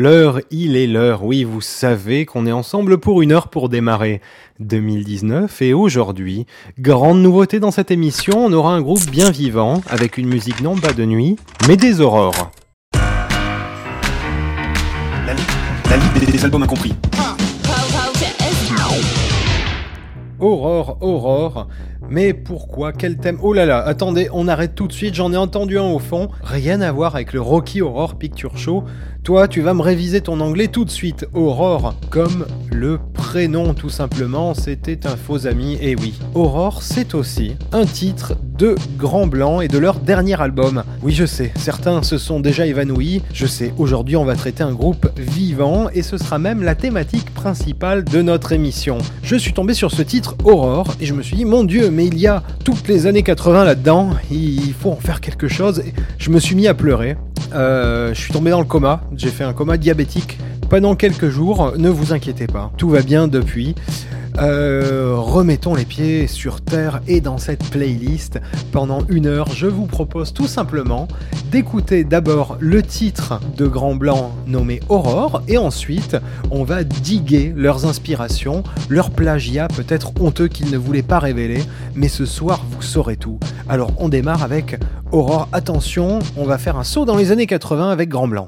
L'heure, il est l'heure. Oui, vous savez qu'on est ensemble pour une heure pour démarrer 2019 et aujourd'hui, grande nouveauté dans cette émission, on aura un groupe bien vivant avec une musique non pas de nuit, mais des aurores. La, la liste des, albums incompris. Aurore, Aurore. Mais pourquoi? Quel thème? Oh là là, attendez, on arrête tout de suite, j'en ai entendu un au fond. Rien à voir avec le Rocky Aurore Picture Show. Toi, tu vas me réviser ton anglais tout de suite. Aurore, comme le prénom tout simplement, c'était un faux ami. Et oui, Aurore, c'est aussi un titre de Grand Blanc et de leur dernier album. Oui, je sais, certains se sont déjà évanouis. Je sais, aujourd'hui, on va traiter un groupe vivant et ce sera même la thématique principale de notre émission. Je suis tombé sur ce titre Aurore et je me suis dit, mon dieu, mais il y a toutes les années 80 là-dedans, il faut en faire quelque chose. Je me suis mis à pleurer. Euh, je suis tombé dans le coma, j'ai fait un coma diabétique pendant quelques jours, ne vous inquiétez pas, tout va bien depuis. Euh, remettons les pieds sur terre et dans cette playlist. Pendant une heure, je vous propose tout simplement d'écouter d'abord le titre de Grand Blanc nommé Aurore et ensuite on va diguer leurs inspirations, leurs plagiats peut-être honteux qu'ils ne voulaient pas révéler, mais ce soir vous saurez tout. Alors on démarre avec Aurore, attention, on va faire un saut dans les années 80 avec Grand Blanc.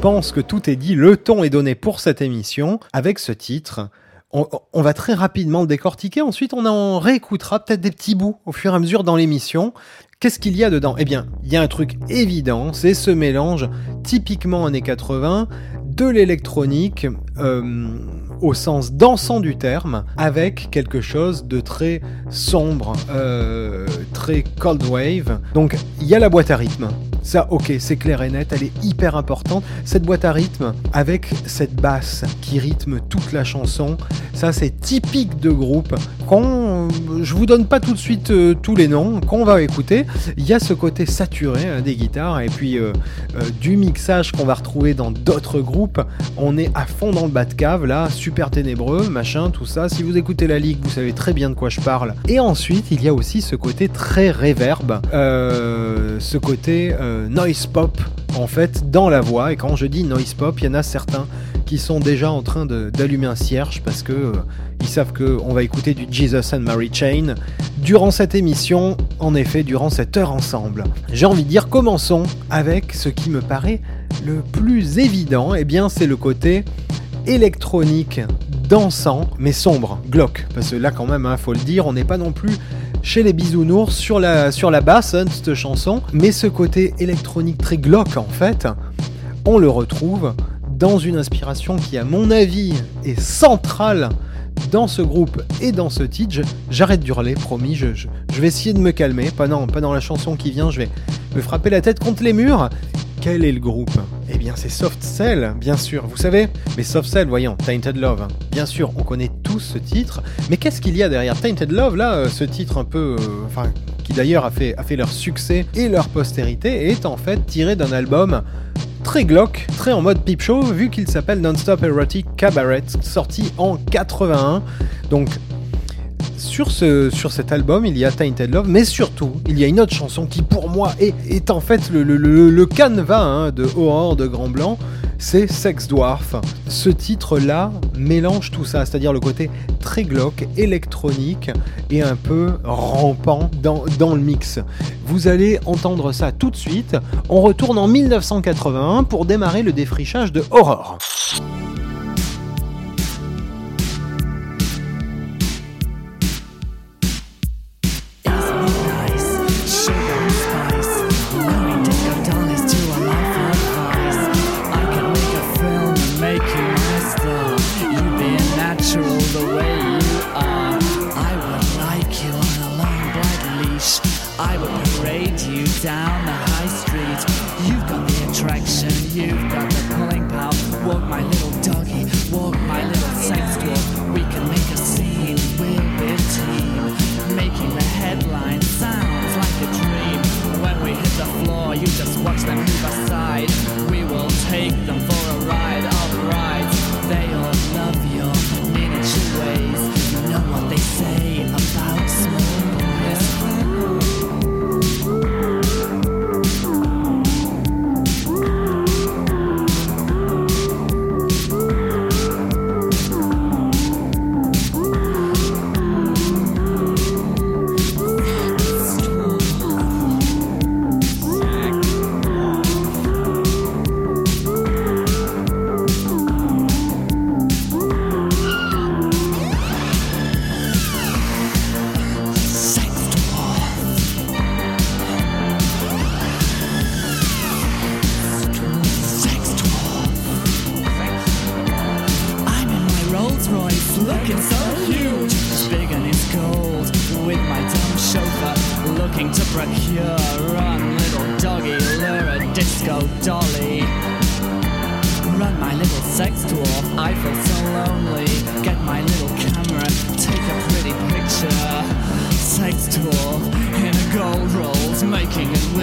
Pense que tout est dit, le ton est donné pour cette émission avec ce titre. On, on va très rapidement le décortiquer, ensuite on en réécoutera peut-être des petits bouts au fur et à mesure dans l'émission. Qu'est-ce qu'il y a dedans? Eh bien, il y a un truc évident, c'est ce mélange typiquement années 80 de l'électronique euh, au sens dansant du terme, avec quelque chose de très sombre, euh, très cold wave. Donc il y a la boîte à rythme. Ça, ok, c'est clair et net, elle est hyper importante. Cette boîte à rythme, avec cette basse qui rythme toute la chanson, ça c'est typique de groupe. Quand je vous donne pas tout de suite euh, tous les noms, qu'on va écouter, il y a ce côté saturé hein, des guitares et puis euh, du mixage qu'on va retrouver dans d'autres groupes. On est à fond dans le bas de cave là, super ténébreux, machin, tout ça. Si vous écoutez la ligue, vous savez très bien de quoi je parle. Et ensuite, il y a aussi ce côté très réverb, ce côté noise pop en fait dans la voix. Et quand je dis noise pop, il y en a certains qui sont déjà en train d'allumer un cierge parce que euh, ils savent qu'on va écouter du Jesus and Mary Chain durant cette émission, en effet, durant cette heure ensemble. J'ai envie de dire, commençons avec ce qui me paraît le plus évident, et eh bien c'est le côté électronique, dansant, mais sombre, glauque. Parce que là quand même, hein, faut le dire, on n'est pas non plus chez les bisounours sur la, sur la basse hein, de cette chanson, mais ce côté électronique très glauque en fait, on le retrouve dans une inspiration qui à mon avis est centrale dans ce groupe et dans ce titre. J'arrête d'hurler, promis, je, vais essayer de me calmer, pas dans, la chanson qui vient, je vais me frapper la tête contre les murs. Quel est le groupe? Eh bien, c'est Soft Cell, bien sûr. Vous savez Mais Soft Cell, voyons, Tainted Love. Bien sûr, on connaît tous ce titre. Mais qu'est-ce qu'il y a derrière Tainted Love, là, euh, ce titre un peu. Euh, qui d'ailleurs a fait, a fait leur succès et leur postérité, est en fait tiré d'un album très glauque, très en mode peep show, vu qu'il s'appelle Non-Stop Erotic Cabaret, sorti en 81. Donc sur, ce, sur cet album, il y a Tainted Love, mais surtout, il y a une autre chanson qui, pour moi, est, en fait le, le, le, canevas hein, de Horror de Grand Blanc. C'est Sex Dwarf. Ce titre-là mélange tout ça, c'est-à-dire le côté très glauque, électronique et un peu rampant dans, dans le mix. Vous allez entendre ça tout de suite. On retourne en 1981 pour démarrer le défrichage de Horror.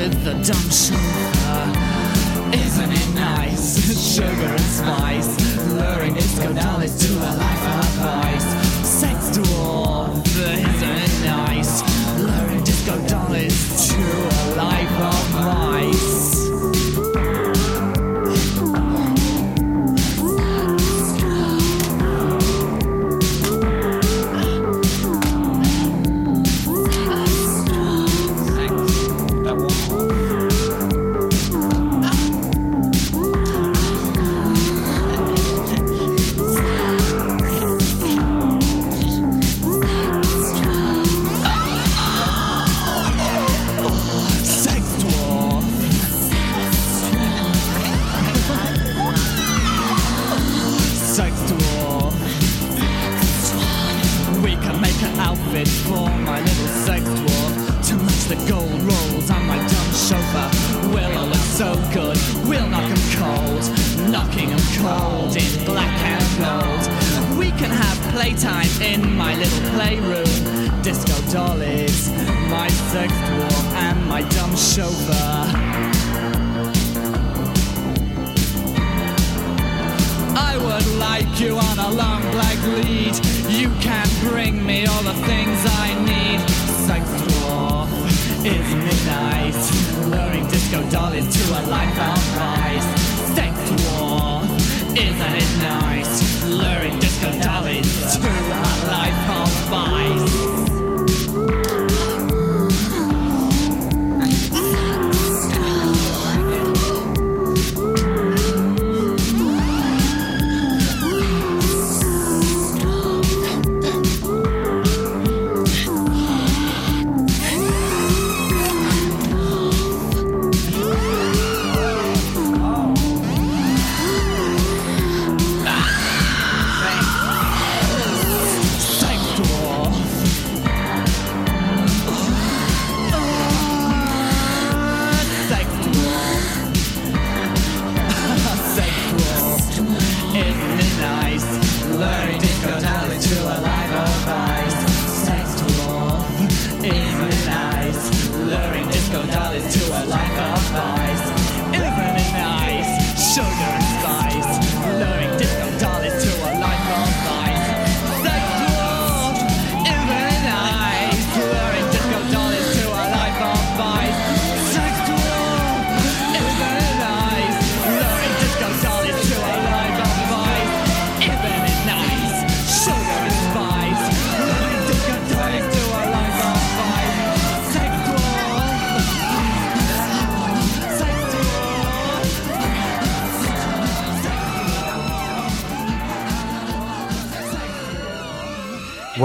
with the dumb chauffeur. Isn't it nice? Sugar and spice, luring its godalies to a life of vice. Sex dwarf, isn't it nice? Luring disco dollies to a can have playtime in my little playroom. Disco dollies, my sex dwarf, and my dumb chauffeur. I would like you on a long black lead. You can bring me all the things I need. Sex dwarf, isn't it? Luring disco dollies to a life of vice. Sex dwarf, isn't it nice? Luring disco dollies to a life of vice.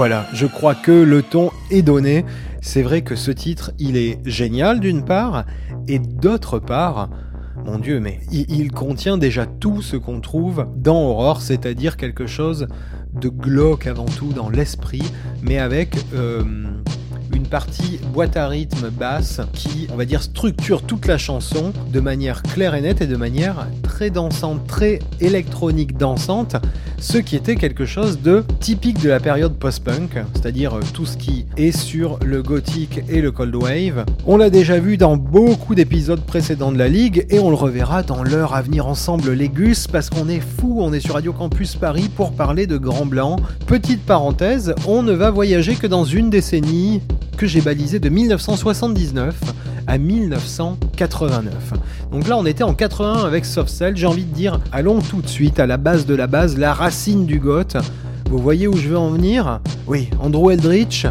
Voilà, je crois que le ton est donné. C'est vrai que ce titre, il est génial d'une part, et d'autre part, mon Dieu, mais il, contient déjà tout ce qu'on trouve dans Aurore, c'est-à-dire quelque chose de glauque avant tout dans l'esprit, mais avec euh, une partie boîte à rythme basse qui, on va dire, structure toute la chanson de manière claire et nette et de manière très dansante, très électronique dansante, ce qui était quelque chose de typique de la période post-punk, c'est-à-dire tout ce qui est sur le gothique et le cold wave. On l'a déjà vu dans beaucoup d'épisodes précédents de la ligue et on le reverra dans l'heure à venir ensemble les Gus parce qu'on est fou, on est sur Radio Campus Paris pour parler de Grand Blanc. Petite parenthèse, on ne va voyager que dans une décennie que j'ai balisée de 1979 à 1989. Donc là, on était en 81 avec Soft Cell. J'ai envie de dire, allons tout de suite à la base de la base, la racine du goth. Vous voyez où je veux en venir? Oui, Andrew Eldritch,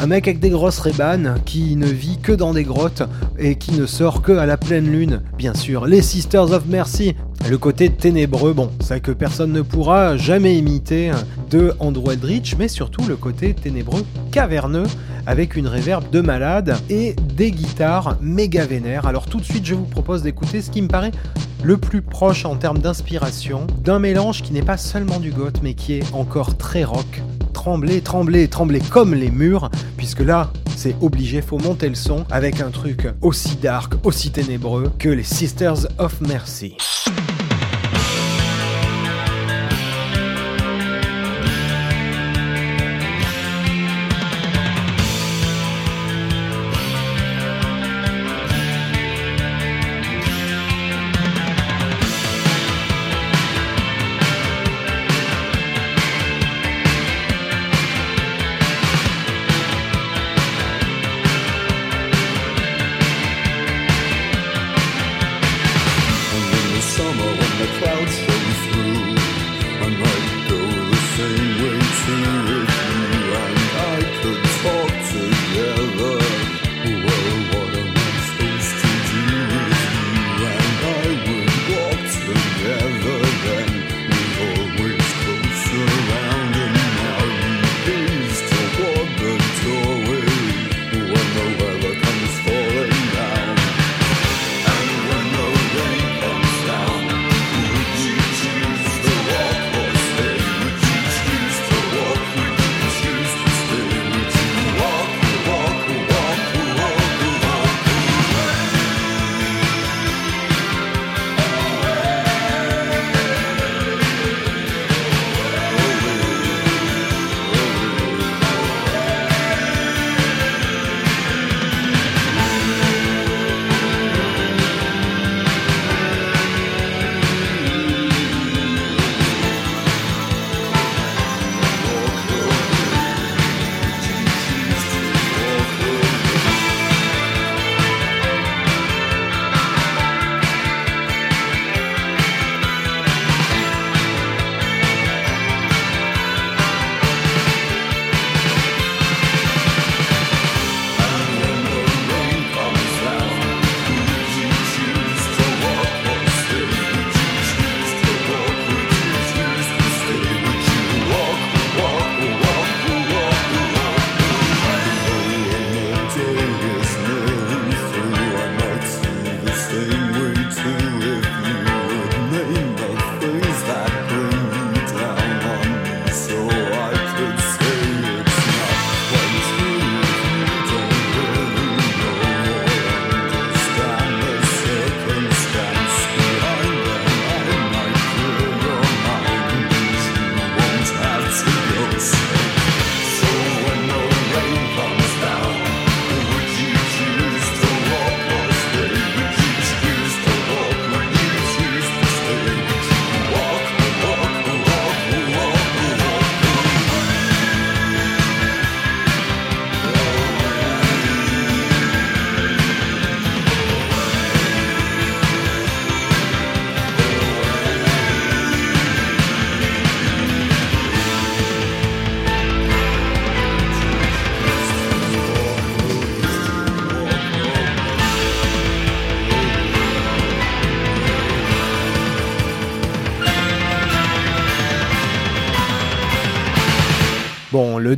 un mec avec des grosses rébanes qui ne vit que dans des grottes et qui ne sort que à la pleine lune. Bien sûr, les Sisters of Mercy. Le côté ténébreux, bon, ça que personne ne pourra jamais imiter de Andrew Eldritch, mais surtout le côté ténébreux caverneux avec une réverb de malade et des guitares méga vénères. Alors tout de suite, je vous propose d'écouter ce qui me paraît le plus proche en termes d'inspiration d'un mélange qui n'est pas seulement du goth, mais qui est encore très rock. Trembler, trembler, trembler comme les murs, puisque là, c'est obligé, faut monter le son avec un truc aussi dark, aussi ténébreux que les Sisters of Mercy.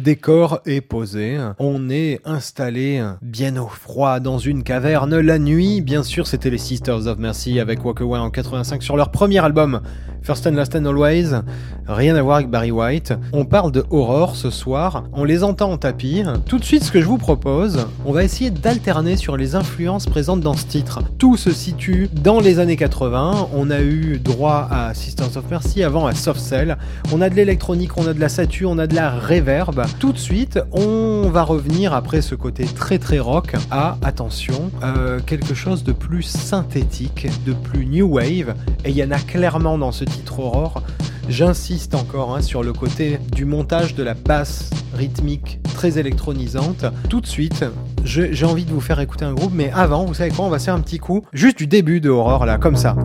Décor est posé, on est installé bien au froid dans une caverne la nuit. Bien sûr, c'était les Sisters of Mercy avec Walk Away en 85 sur leur premier album, First and Last and Always. Rien à voir avec Barry White. On parle de horror ce soir, on les entend en tapis. Tout de suite, ce que je vous propose, on va essayer d'alterner sur les influences présentes dans ce titre. Tout se situe dans les années 80. On a eu droit à Sisters of Mercy, avant à Soft Cell. On a de l'électronique, on a de la satu, on a de la reverb. Tout de suite, on va revenir après ce côté très très rock à, attention, euh, quelque chose de plus synthétique, de plus new wave. Et il y en a clairement dans ce titre Aurore. J'insiste encore hein, sur le côté du montage de la basse rythmique très électronisante. Tout de suite, j'ai envie de vous faire écouter un groupe, mais avant, vous savez quoi, on va faire un petit coup, juste du début de Aurore là, comme ça.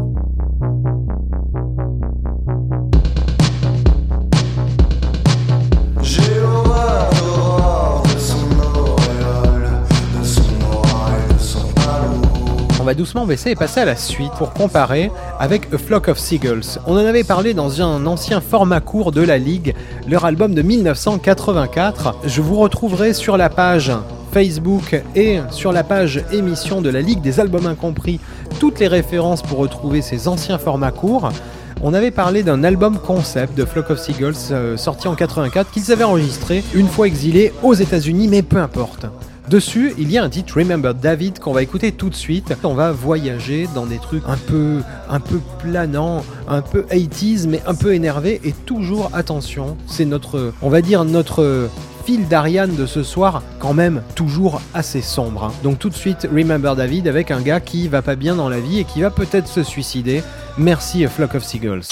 On va doucement baisser et passer à la suite pour comparer avec A Flock of Seagulls. On en avait parlé dans un ancien format court de la Ligue, leur album de 1984. Je vous retrouverai sur la page Facebook et sur la page émission de la Ligue des albums incompris toutes les références pour retrouver ces anciens formats courts. On avait parlé d'un album concept de Flock of Seagulls euh, sorti en 84 qu'ils avaient enregistré une fois exilés aux États-Unis, mais peu importe. Dessus, il y a un titre Remember David qu'on va écouter tout de suite. On va voyager dans des trucs un peu, un peu planants, un peu 80s, mais un peu énervés. Et toujours, attention, c'est notre, on va dire notre fil d'Ariane de ce soir, quand même toujours assez sombre. hein. Donc tout de suite, Remember David avec un gars qui va pas bien dans la vie et qui va peut-être se suicider. Merci Flock of Seagulls.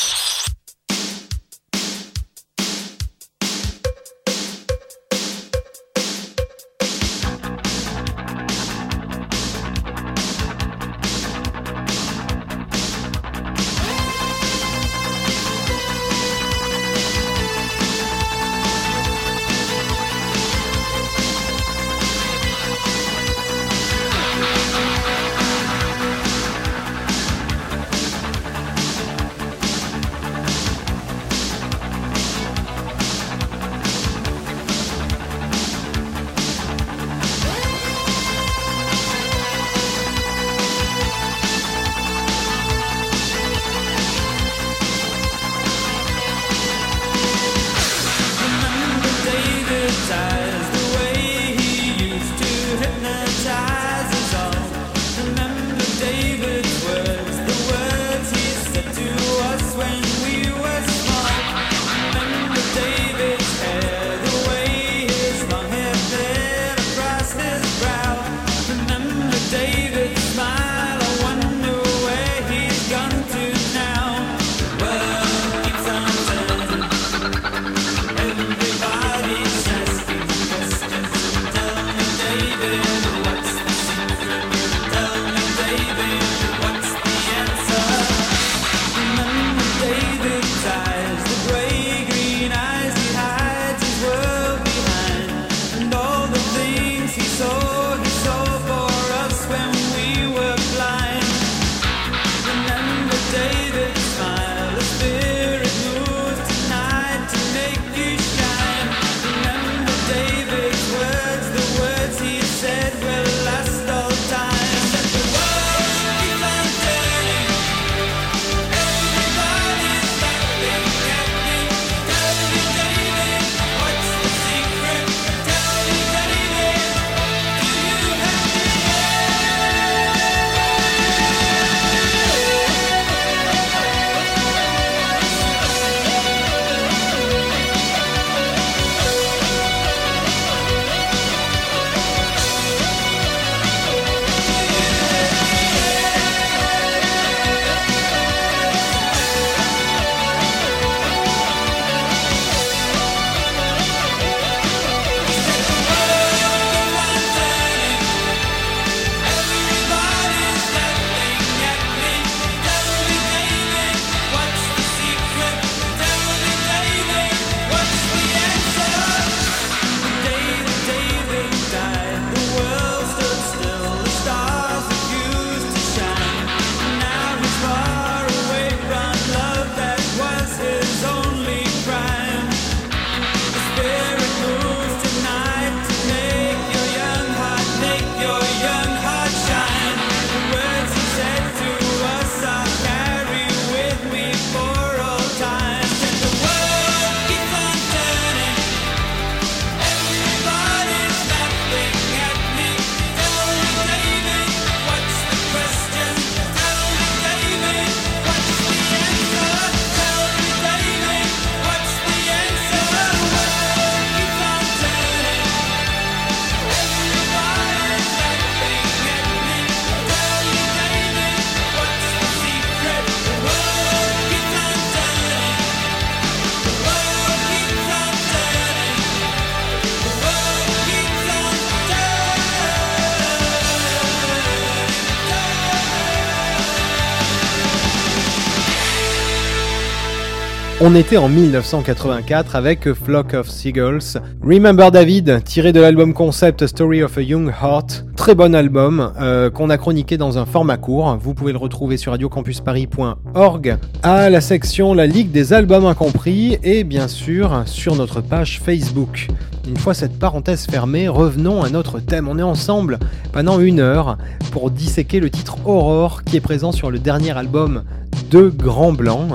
On était en 1984 avec Flock of Seagulls. Remember David, tiré de l'album concept Story of a Young Heart. Très bon album euh, qu'on a chroniqué dans un format court. Vous pouvez le retrouver sur radiocampusparis.org à la section La Ligue des albums incompris et bien sûr sur notre page Facebook. Une fois cette parenthèse fermée, revenons à notre thème. On est ensemble pendant une heure pour disséquer le titre Aurore qui est présent sur le dernier album de Grand Blanc.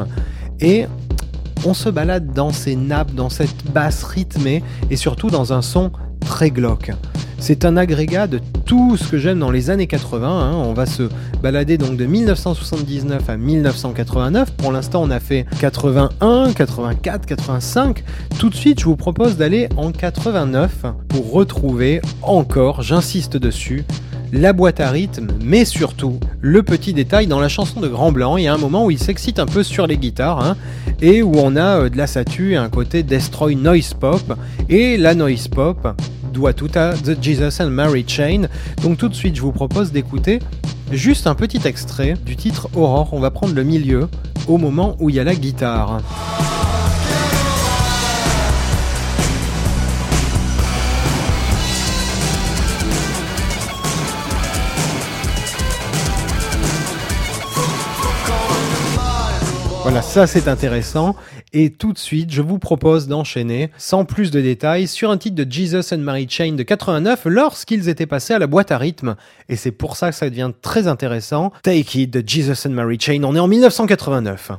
Et on se balade dans ces nappes, dans cette basse rythmée et surtout dans un son très glauque. C'est un agrégat de tout ce que j'aime dans les années 80. hein. On va se balader donc de 1979 à 1989. Pour l'instant, on a fait 81, 84, 85. Tout de suite, je vous propose d'aller en 89 pour retrouver encore, j'insiste dessus, la boîte à rythme, mais surtout le petit détail dans la chanson de Grand Blanc. Il y a un moment où il s'excite un peu sur les guitares hein, et où on a euh, de la statue et un côté Destroy Noise Pop. Et la Noise Pop doit tout à The Jesus and Mary Chain. Donc tout de suite, je vous propose d'écouter juste un petit extrait du titre Aurore. On va prendre le milieu au moment où il y a la guitare. Ça c'est intéressant. Et tout de suite, je vous propose d'enchaîner, sans plus de détails, sur un titre de Jesus and Mary Chain de 89 lorsqu'ils étaient passés à la boîte à rythme. Et c'est pour ça que ça devient très intéressant. Take It de Jesus and Mary Chain, on est en 1989.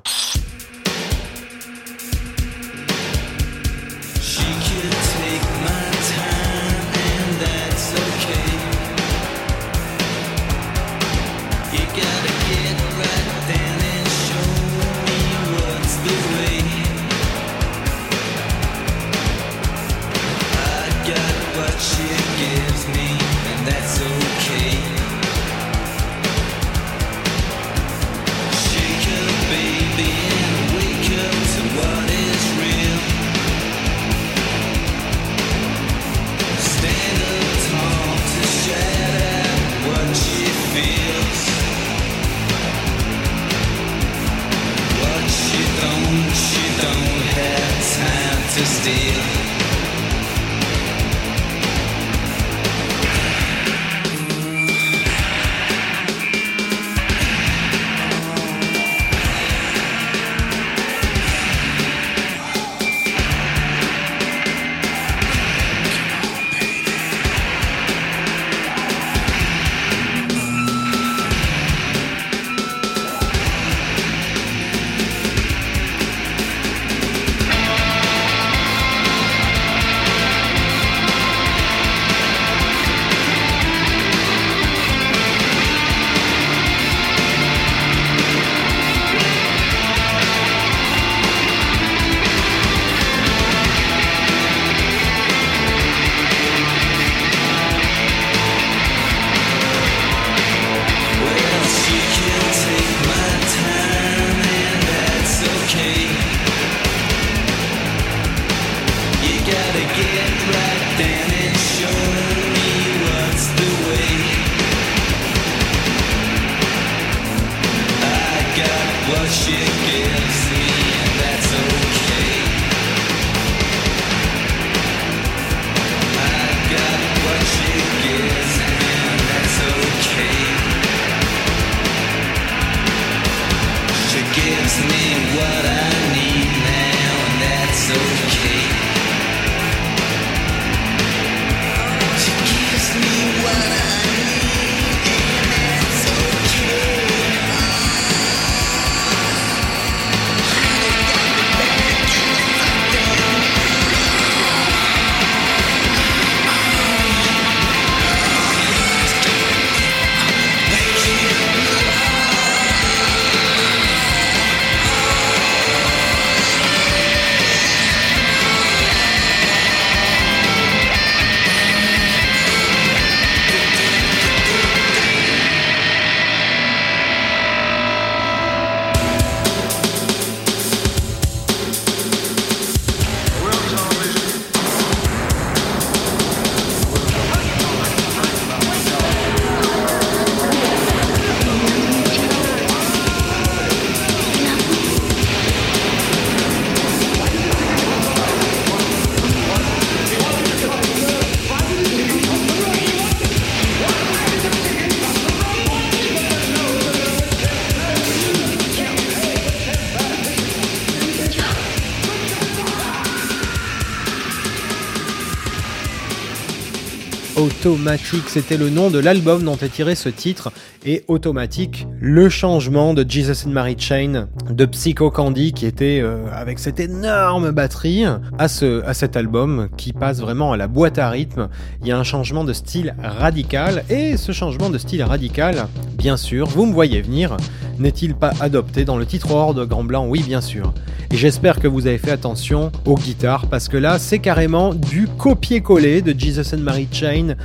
Automatic, c'était le nom de l'album dont est tiré ce titre, et Automatic, le changement de Jesus and Mary Chain, de Psycho Candy, qui était euh, avec cette énorme batterie, à, ce, à cet album qui passe vraiment à la boîte à rythme. Il y a un changement de style radical, et ce changement de style radical, bien sûr, vous me voyez venir, n'est-il pas adopté dans le titre hors de Grand Blanc? Oui, bien sûr. Et j'espère que vous avez fait attention aux guitares, parce que là, c'est carrément du copier-coller de Jesus and Mary Chain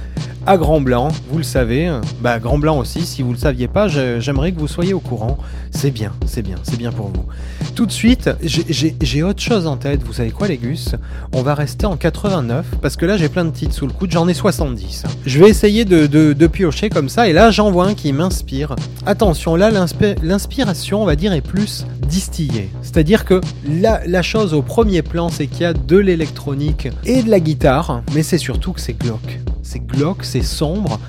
à Grand Blanc, vous le savez. Bah, Grand Blanc aussi, si vous le saviez pas, j'aimerais que vous soyez au courant. C'est bien, c'est bien, c'est bien pour vous. Tout de suite, j'ai- autre chose en tête. Vous savez quoi, les gus? On va rester en 89, parce que là, j'ai plein de titres sous le coude, j'en ai 70. Je vais essayer de, piocher comme ça, et là, j'en vois un qui m'inspire. Attention, là, l'inspi- l'inspiration, on va dire, est plus distillée. C'est-à-dire que la, la chose au premier plan, c'est qu'il y a de l'électronique et de la guitare, mais c'est surtout que c'est glauque. C'est glauque, c'est sombre.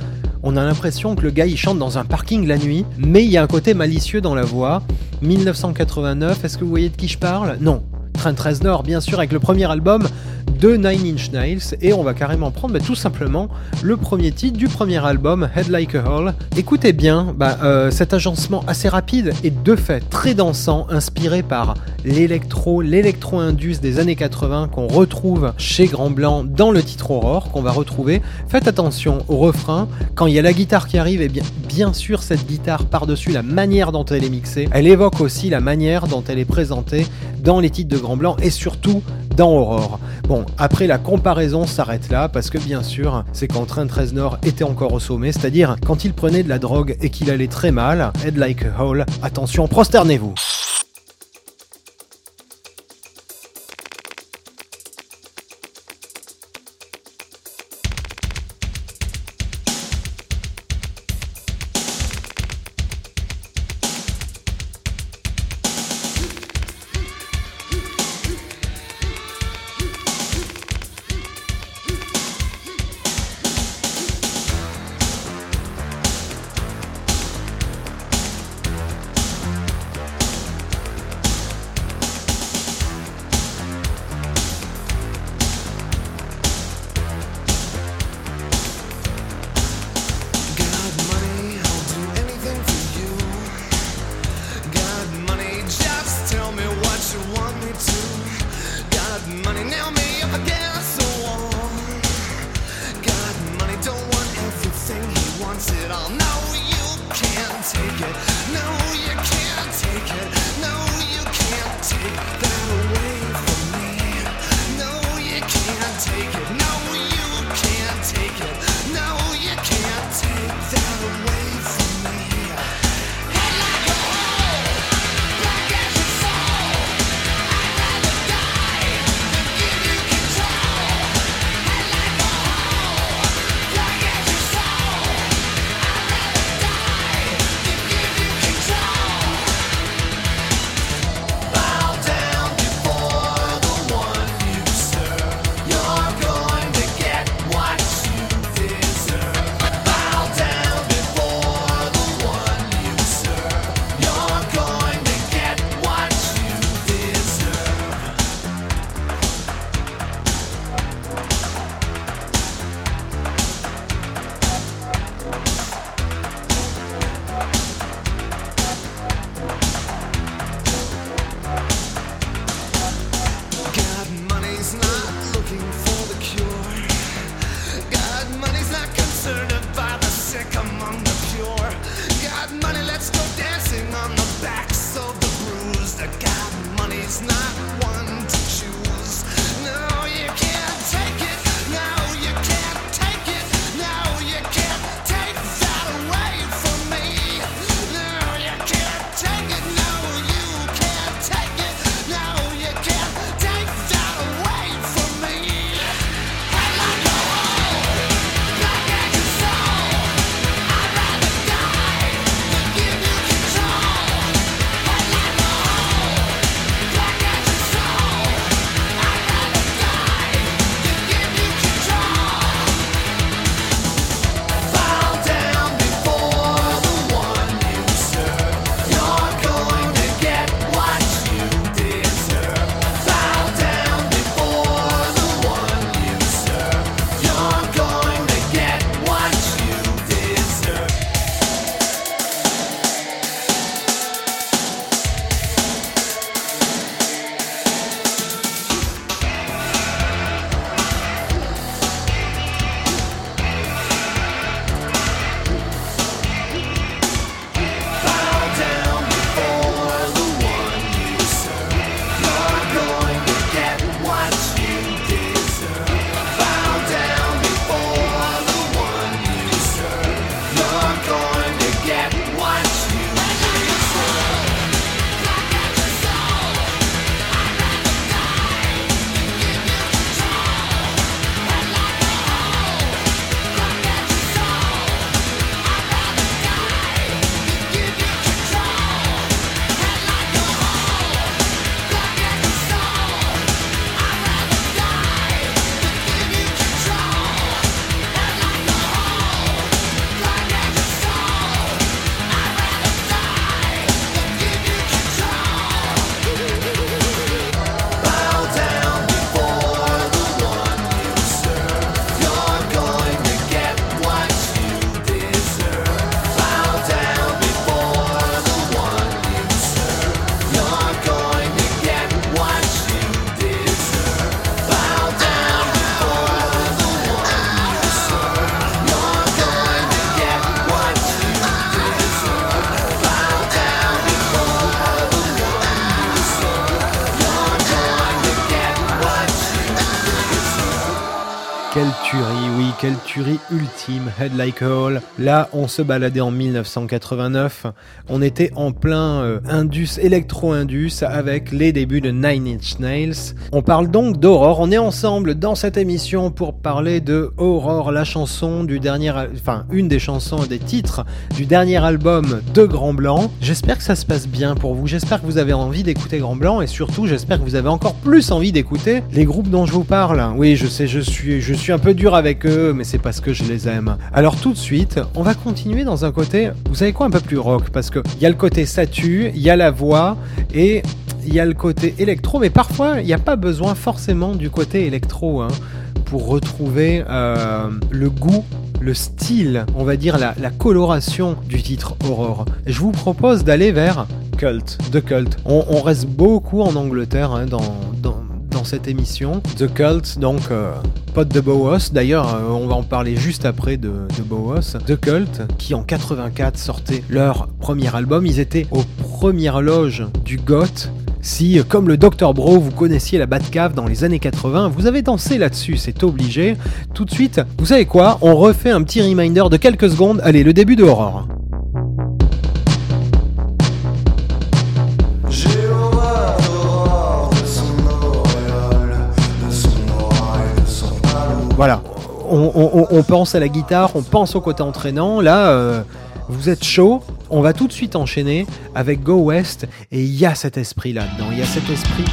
On a l'impression que le gars il chante dans un parking la nuit, mais il y a un côté malicieux dans la voix. 1989, est-ce que vous voyez de qui je parle? Non. Train 13 Nord, bien sûr, avec le premier album de Nine Inch Nails, et on va carrément prendre bah, tout simplement le premier titre du premier album, Head Like a Hole. Écoutez bien, bah, euh, cet agencement assez rapide et de fait très dansant, inspiré par l'électro, l'électro-indus des années 80 qu'on retrouve chez Grand Blanc dans le titre Aurore, qu'on va retrouver. Faites attention au refrain, quand il y a la guitare qui arrive, et bien, bien sûr cette guitare par-dessus la manière dont elle est mixée, elle évoque aussi la manière dont elle est présentée dans les titres de Grand Blanc et surtout dans Aurore. Bon, après la comparaison s'arrête là parce que bien sûr, c'est quand Train 13 Nord était encore au sommet, c'est-à-dire quand il prenait de la drogue et qu'il allait très mal, Head Like a Hole, attention, prosternez-vous. Like a Hole. Là, on se baladait en 1989. On était en plein euh, Indus, électro-Indus, avec les débuts de Nine Inch Nails. On parle donc d'Aurore. On est ensemble dans cette émission pour parler de Aurore, la chanson du dernier, enfin, une des chansons des titres du dernier album de Grand Blanc. J'espère que ça se passe bien pour vous. J'espère que vous avez envie d'écouter Grand Blanc et surtout, j'espère que vous avez encore plus envie d'écouter les groupes dont je vous parle. Oui, je sais, je suis, je suis un peu dur avec eux, mais c'est parce que je les aime. Alors tout de suite, on va continuer dans un côté, vous savez quoi, un peu plus rock, parce que il y a le côté statue, il y a la voix et il y a le côté électro, mais parfois il n'y a pas besoin forcément du côté électro hein, pour retrouver euh, le goût le style, on va dire la, coloration du titre Aurore. Je vous propose d'aller vers Cult, The Cult. On, reste beaucoup en Angleterre hein, dans, cette émission. The Cult, donc euh, pote de Bauhaus. D'ailleurs, euh, on va en parler juste après de, de. The Cult, qui en 84 sortait leur premier album. Ils étaient aux premières loges du goth. Si, euh, comme le Dr Bro, vous connaissiez la Batcave dans les années 80, vous avez dansé là-dessus, c'est obligé. Tout de suite, vous savez quoi? On refait un petit reminder de quelques secondes. Allez, le début de Aurore. Voilà. On, pense à la guitare, on pense au côté entraînant. Là, euh, vous êtes chaud. On va tout de suite enchaîner avec Go West. Et il y a cet esprit là-dedans. Il y a cet esprit.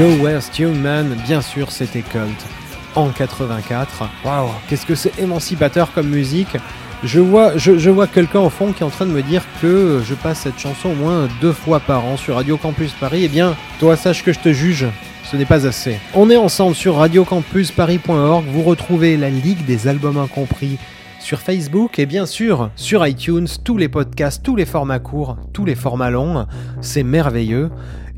Go West Young Man, bien sûr, c'était Cult en 84. Waouh, qu'est-ce que c'est émancipateur comme musique? Je vois, je, je vois quelqu'un au fond qui est en train de me dire que je passe cette chanson au moins deux fois par an sur Radio Campus Paris. Eh bien, toi, sache que je te juge. Ce n'est pas assez. On est ensemble sur radiocampusparis.org. Vous retrouvez la Ligue des albums incompris sur Facebook et bien sûr sur iTunes, tous les podcasts, tous les formats courts, tous les formats longs. C'est merveilleux.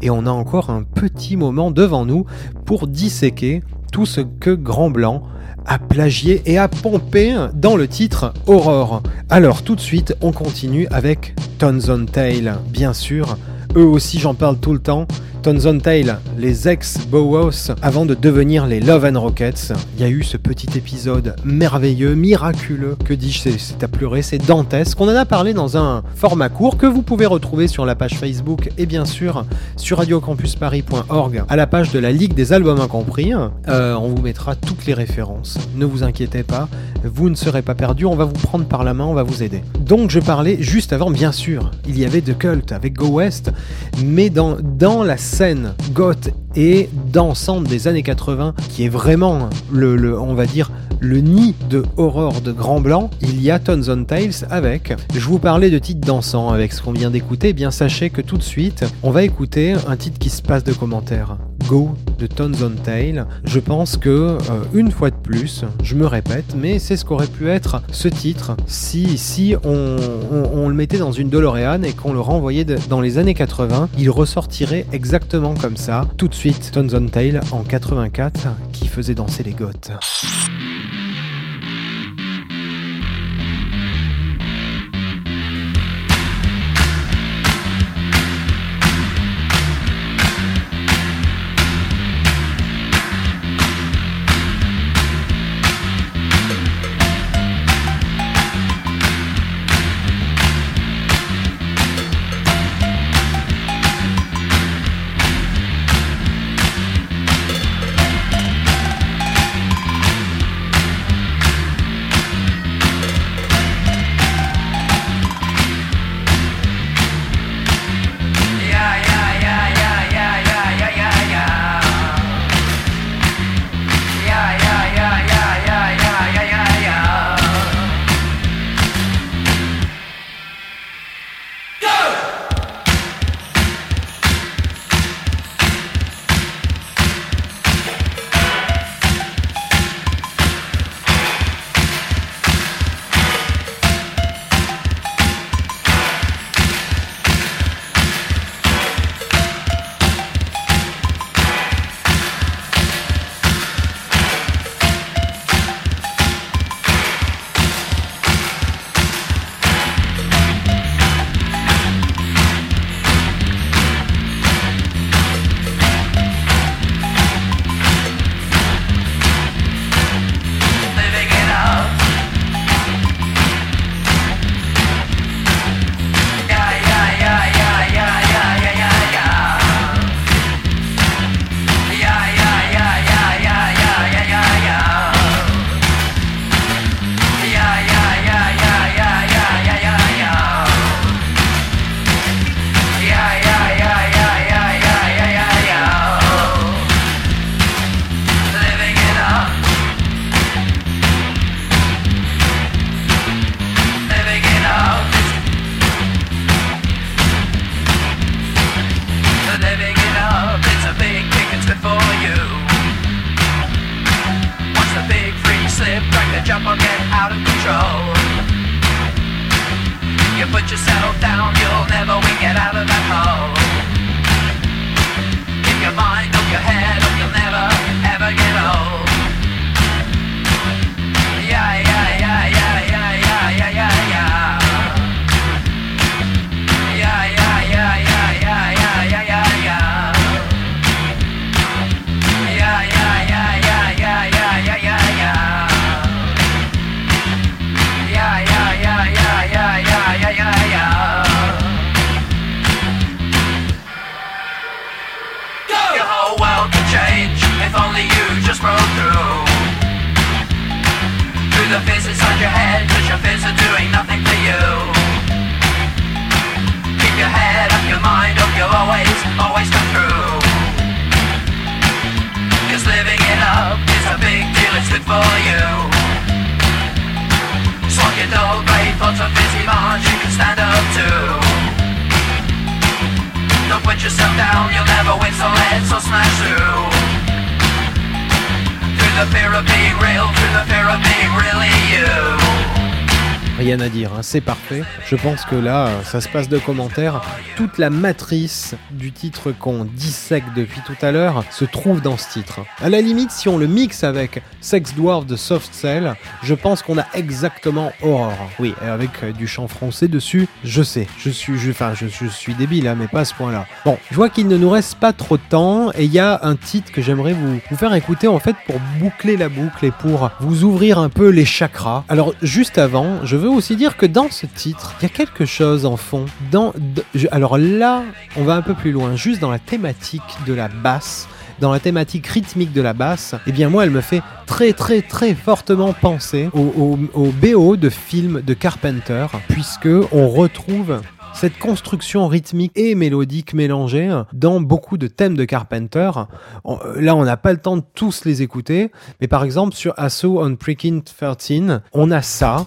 Et on a encore un petit moment devant nous pour disséquer tout ce que Grand Blanc a plagié et a pompé dans le titre Aurore. Alors tout de suite, on continue avec Tons on Tail, bien sûr. Eux aussi, j'en parle tout le temps. Tons on Tail, les ex-Bauhaus, avant de devenir les Love and Rockets. Il y a eu ce petit épisode merveilleux, miraculeux, que dis-je, c'est à pleurer, c'est dantesque. On en a parlé dans un format court que vous pouvez retrouver sur la page Facebook et bien sûr sur radiocampusparis.org à la page de la Ligue des albums incompris. Euh, on vous mettra toutes les références. Ne vous inquiétez pas, vous ne serez pas perdu, on va vous prendre par la main, on va vous aider. Donc je parlais juste avant, bien sûr, il y avait The Cult avec Go West, mais dans, dans la scène goth et dansante des années 80, qui est vraiment le, on va dire, le nid de horreur de Grand Blanc, il y a Tons on Tales avec. Je vous parlais de titres dansants avec ce qu'on vient d'écouter, eh bien sachez que tout de suite, on va écouter un titre qui se passe de commentaires. Go de Tons on Tail. Je pense que, euh, une fois de plus, je me répète, mais c'est ce qu'aurait pu être ce titre si, si on, le mettait dans une DeLorean et qu'on le renvoyait dans les années 80, il ressortirait exactement comme ça. Tout de suite, Tons on Tail en 84 qui faisait danser les goths. C'est parfait. Je pense que là, ça se passe de commentaires. Toute la matrice du titre qu'on dissèque depuis tout à l'heure se trouve dans ce titre. À la limite, si on le mixe avec Sex Dwarf de Soft Cell, je pense qu'on a exactement Aurore. Oui, avec euh, du chant français dessus, je sais. Je suis, enfin, je, je suis débile, hein, mais pas à ce point-là. Bon, je vois qu'il ne nous reste pas trop de temps et il y a un titre que j'aimerais vous, vous faire écouter en fait pour boucler la boucle et pour vous ouvrir un peu les chakras. Alors, juste avant, je veux aussi dire que dans ce titre, il y a quelque chose en fond. Dans, alors là, on va un peu plus loin, juste dans la thématique de la basse. Dans la thématique rythmique de la basse, eh bien moi elle me fait très très très fortement penser au, BO de film de Carpenter, puisque on retrouve cette construction rythmique et mélodique mélangée dans beaucoup de thèmes de Carpenter. Là, on n'a pas le temps de tous les écouter, mais par exemple sur Assault on Precinct 13, on a ça.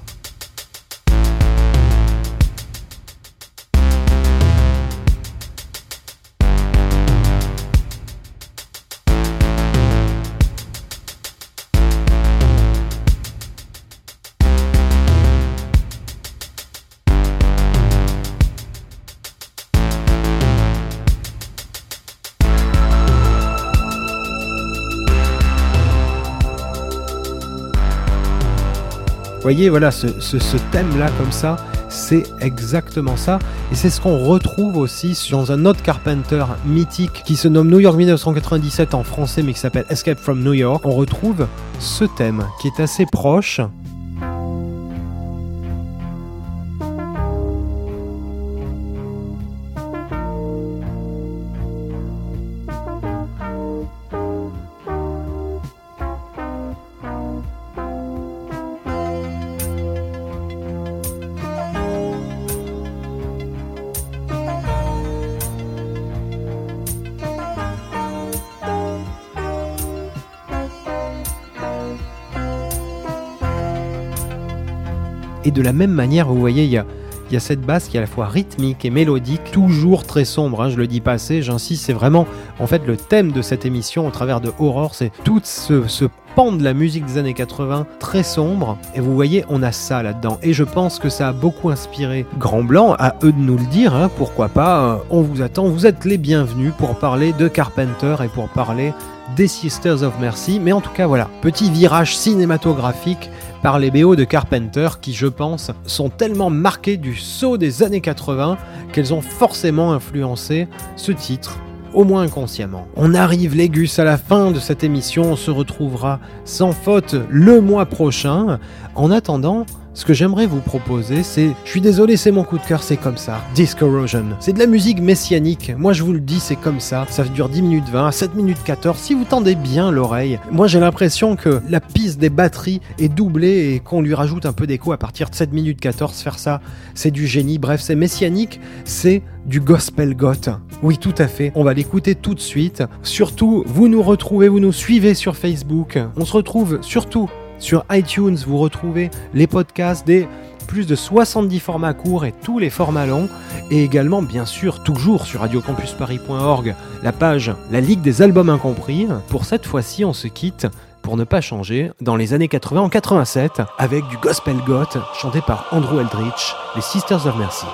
Voyez, voilà, ce, ce- ce thème-là, comme ça, c'est exactement ça. Et c'est ce qu'on retrouve aussi dans un autre Carpenter mythique qui se nomme New York 1997 en français, mais qui s'appelle Escape from New York. On retrouve ce thème qui est assez proche. Et de la même manière, vous voyez, il y a, cette basse qui est à la fois rythmique et mélodique, toujours très sombre, hein, je le dis pas assez, j'insiste, c'est vraiment en fait le thème de cette émission au travers de Horror, c'est tout ce, ce pan de la musique des années 80 très sombre, et vous voyez, on a ça là-dedans. Et je pense que ça a beaucoup inspiré Grand Blanc, à eux de nous le dire, hein, pourquoi pas, euh, on vous attend, vous êtes les bienvenus pour parler de Carpenter et pour parler des Sisters of Mercy, mais en tout cas voilà, petit virage cinématographique par les BO de Carpenter qui, je pense, sont tellement marqués du saut des années 80 qu'elles ont forcément influencé ce titre. Au moins inconsciemment. On arrive, Légus, à la fin de cette émission. On se retrouvera sans faute le mois prochain. En attendant, ce que j'aimerais vous proposer, c'est. Je suis désolé, c'est mon coup de cœur, c'est comme ça. Discorrosion. C'est de la musique messianique. Moi, je vous le dis, c'est comme ça. Ça dure 10 minutes 20, 7 minutes 14. Si vous tendez bien l'oreille, moi, j'ai l'impression que la piste des batteries est doublée et qu'on lui rajoute un peu d'écho à partir de 7 minutes 14. Faire ça, c'est du génie. Bref, c'est messianique. C'est du gospel goth. Oui, tout à fait. On va l'écouter tout de suite. Surtout, vous nous retrouvez, vous nous suivez sur Facebook. On se retrouve surtout sur iTunes. Vous retrouvez les podcasts des plus de 70 formats courts et tous les formats longs. Et également, bien sûr, toujours sur radiocampusparis.org, la page La Ligue des albums incompris. Pour cette fois-ci, on se quitte pour ne pas changer, dans les années 80 en 87, avec du gospel goth chanté par Andrew Eldritch, les Sisters of Mercy.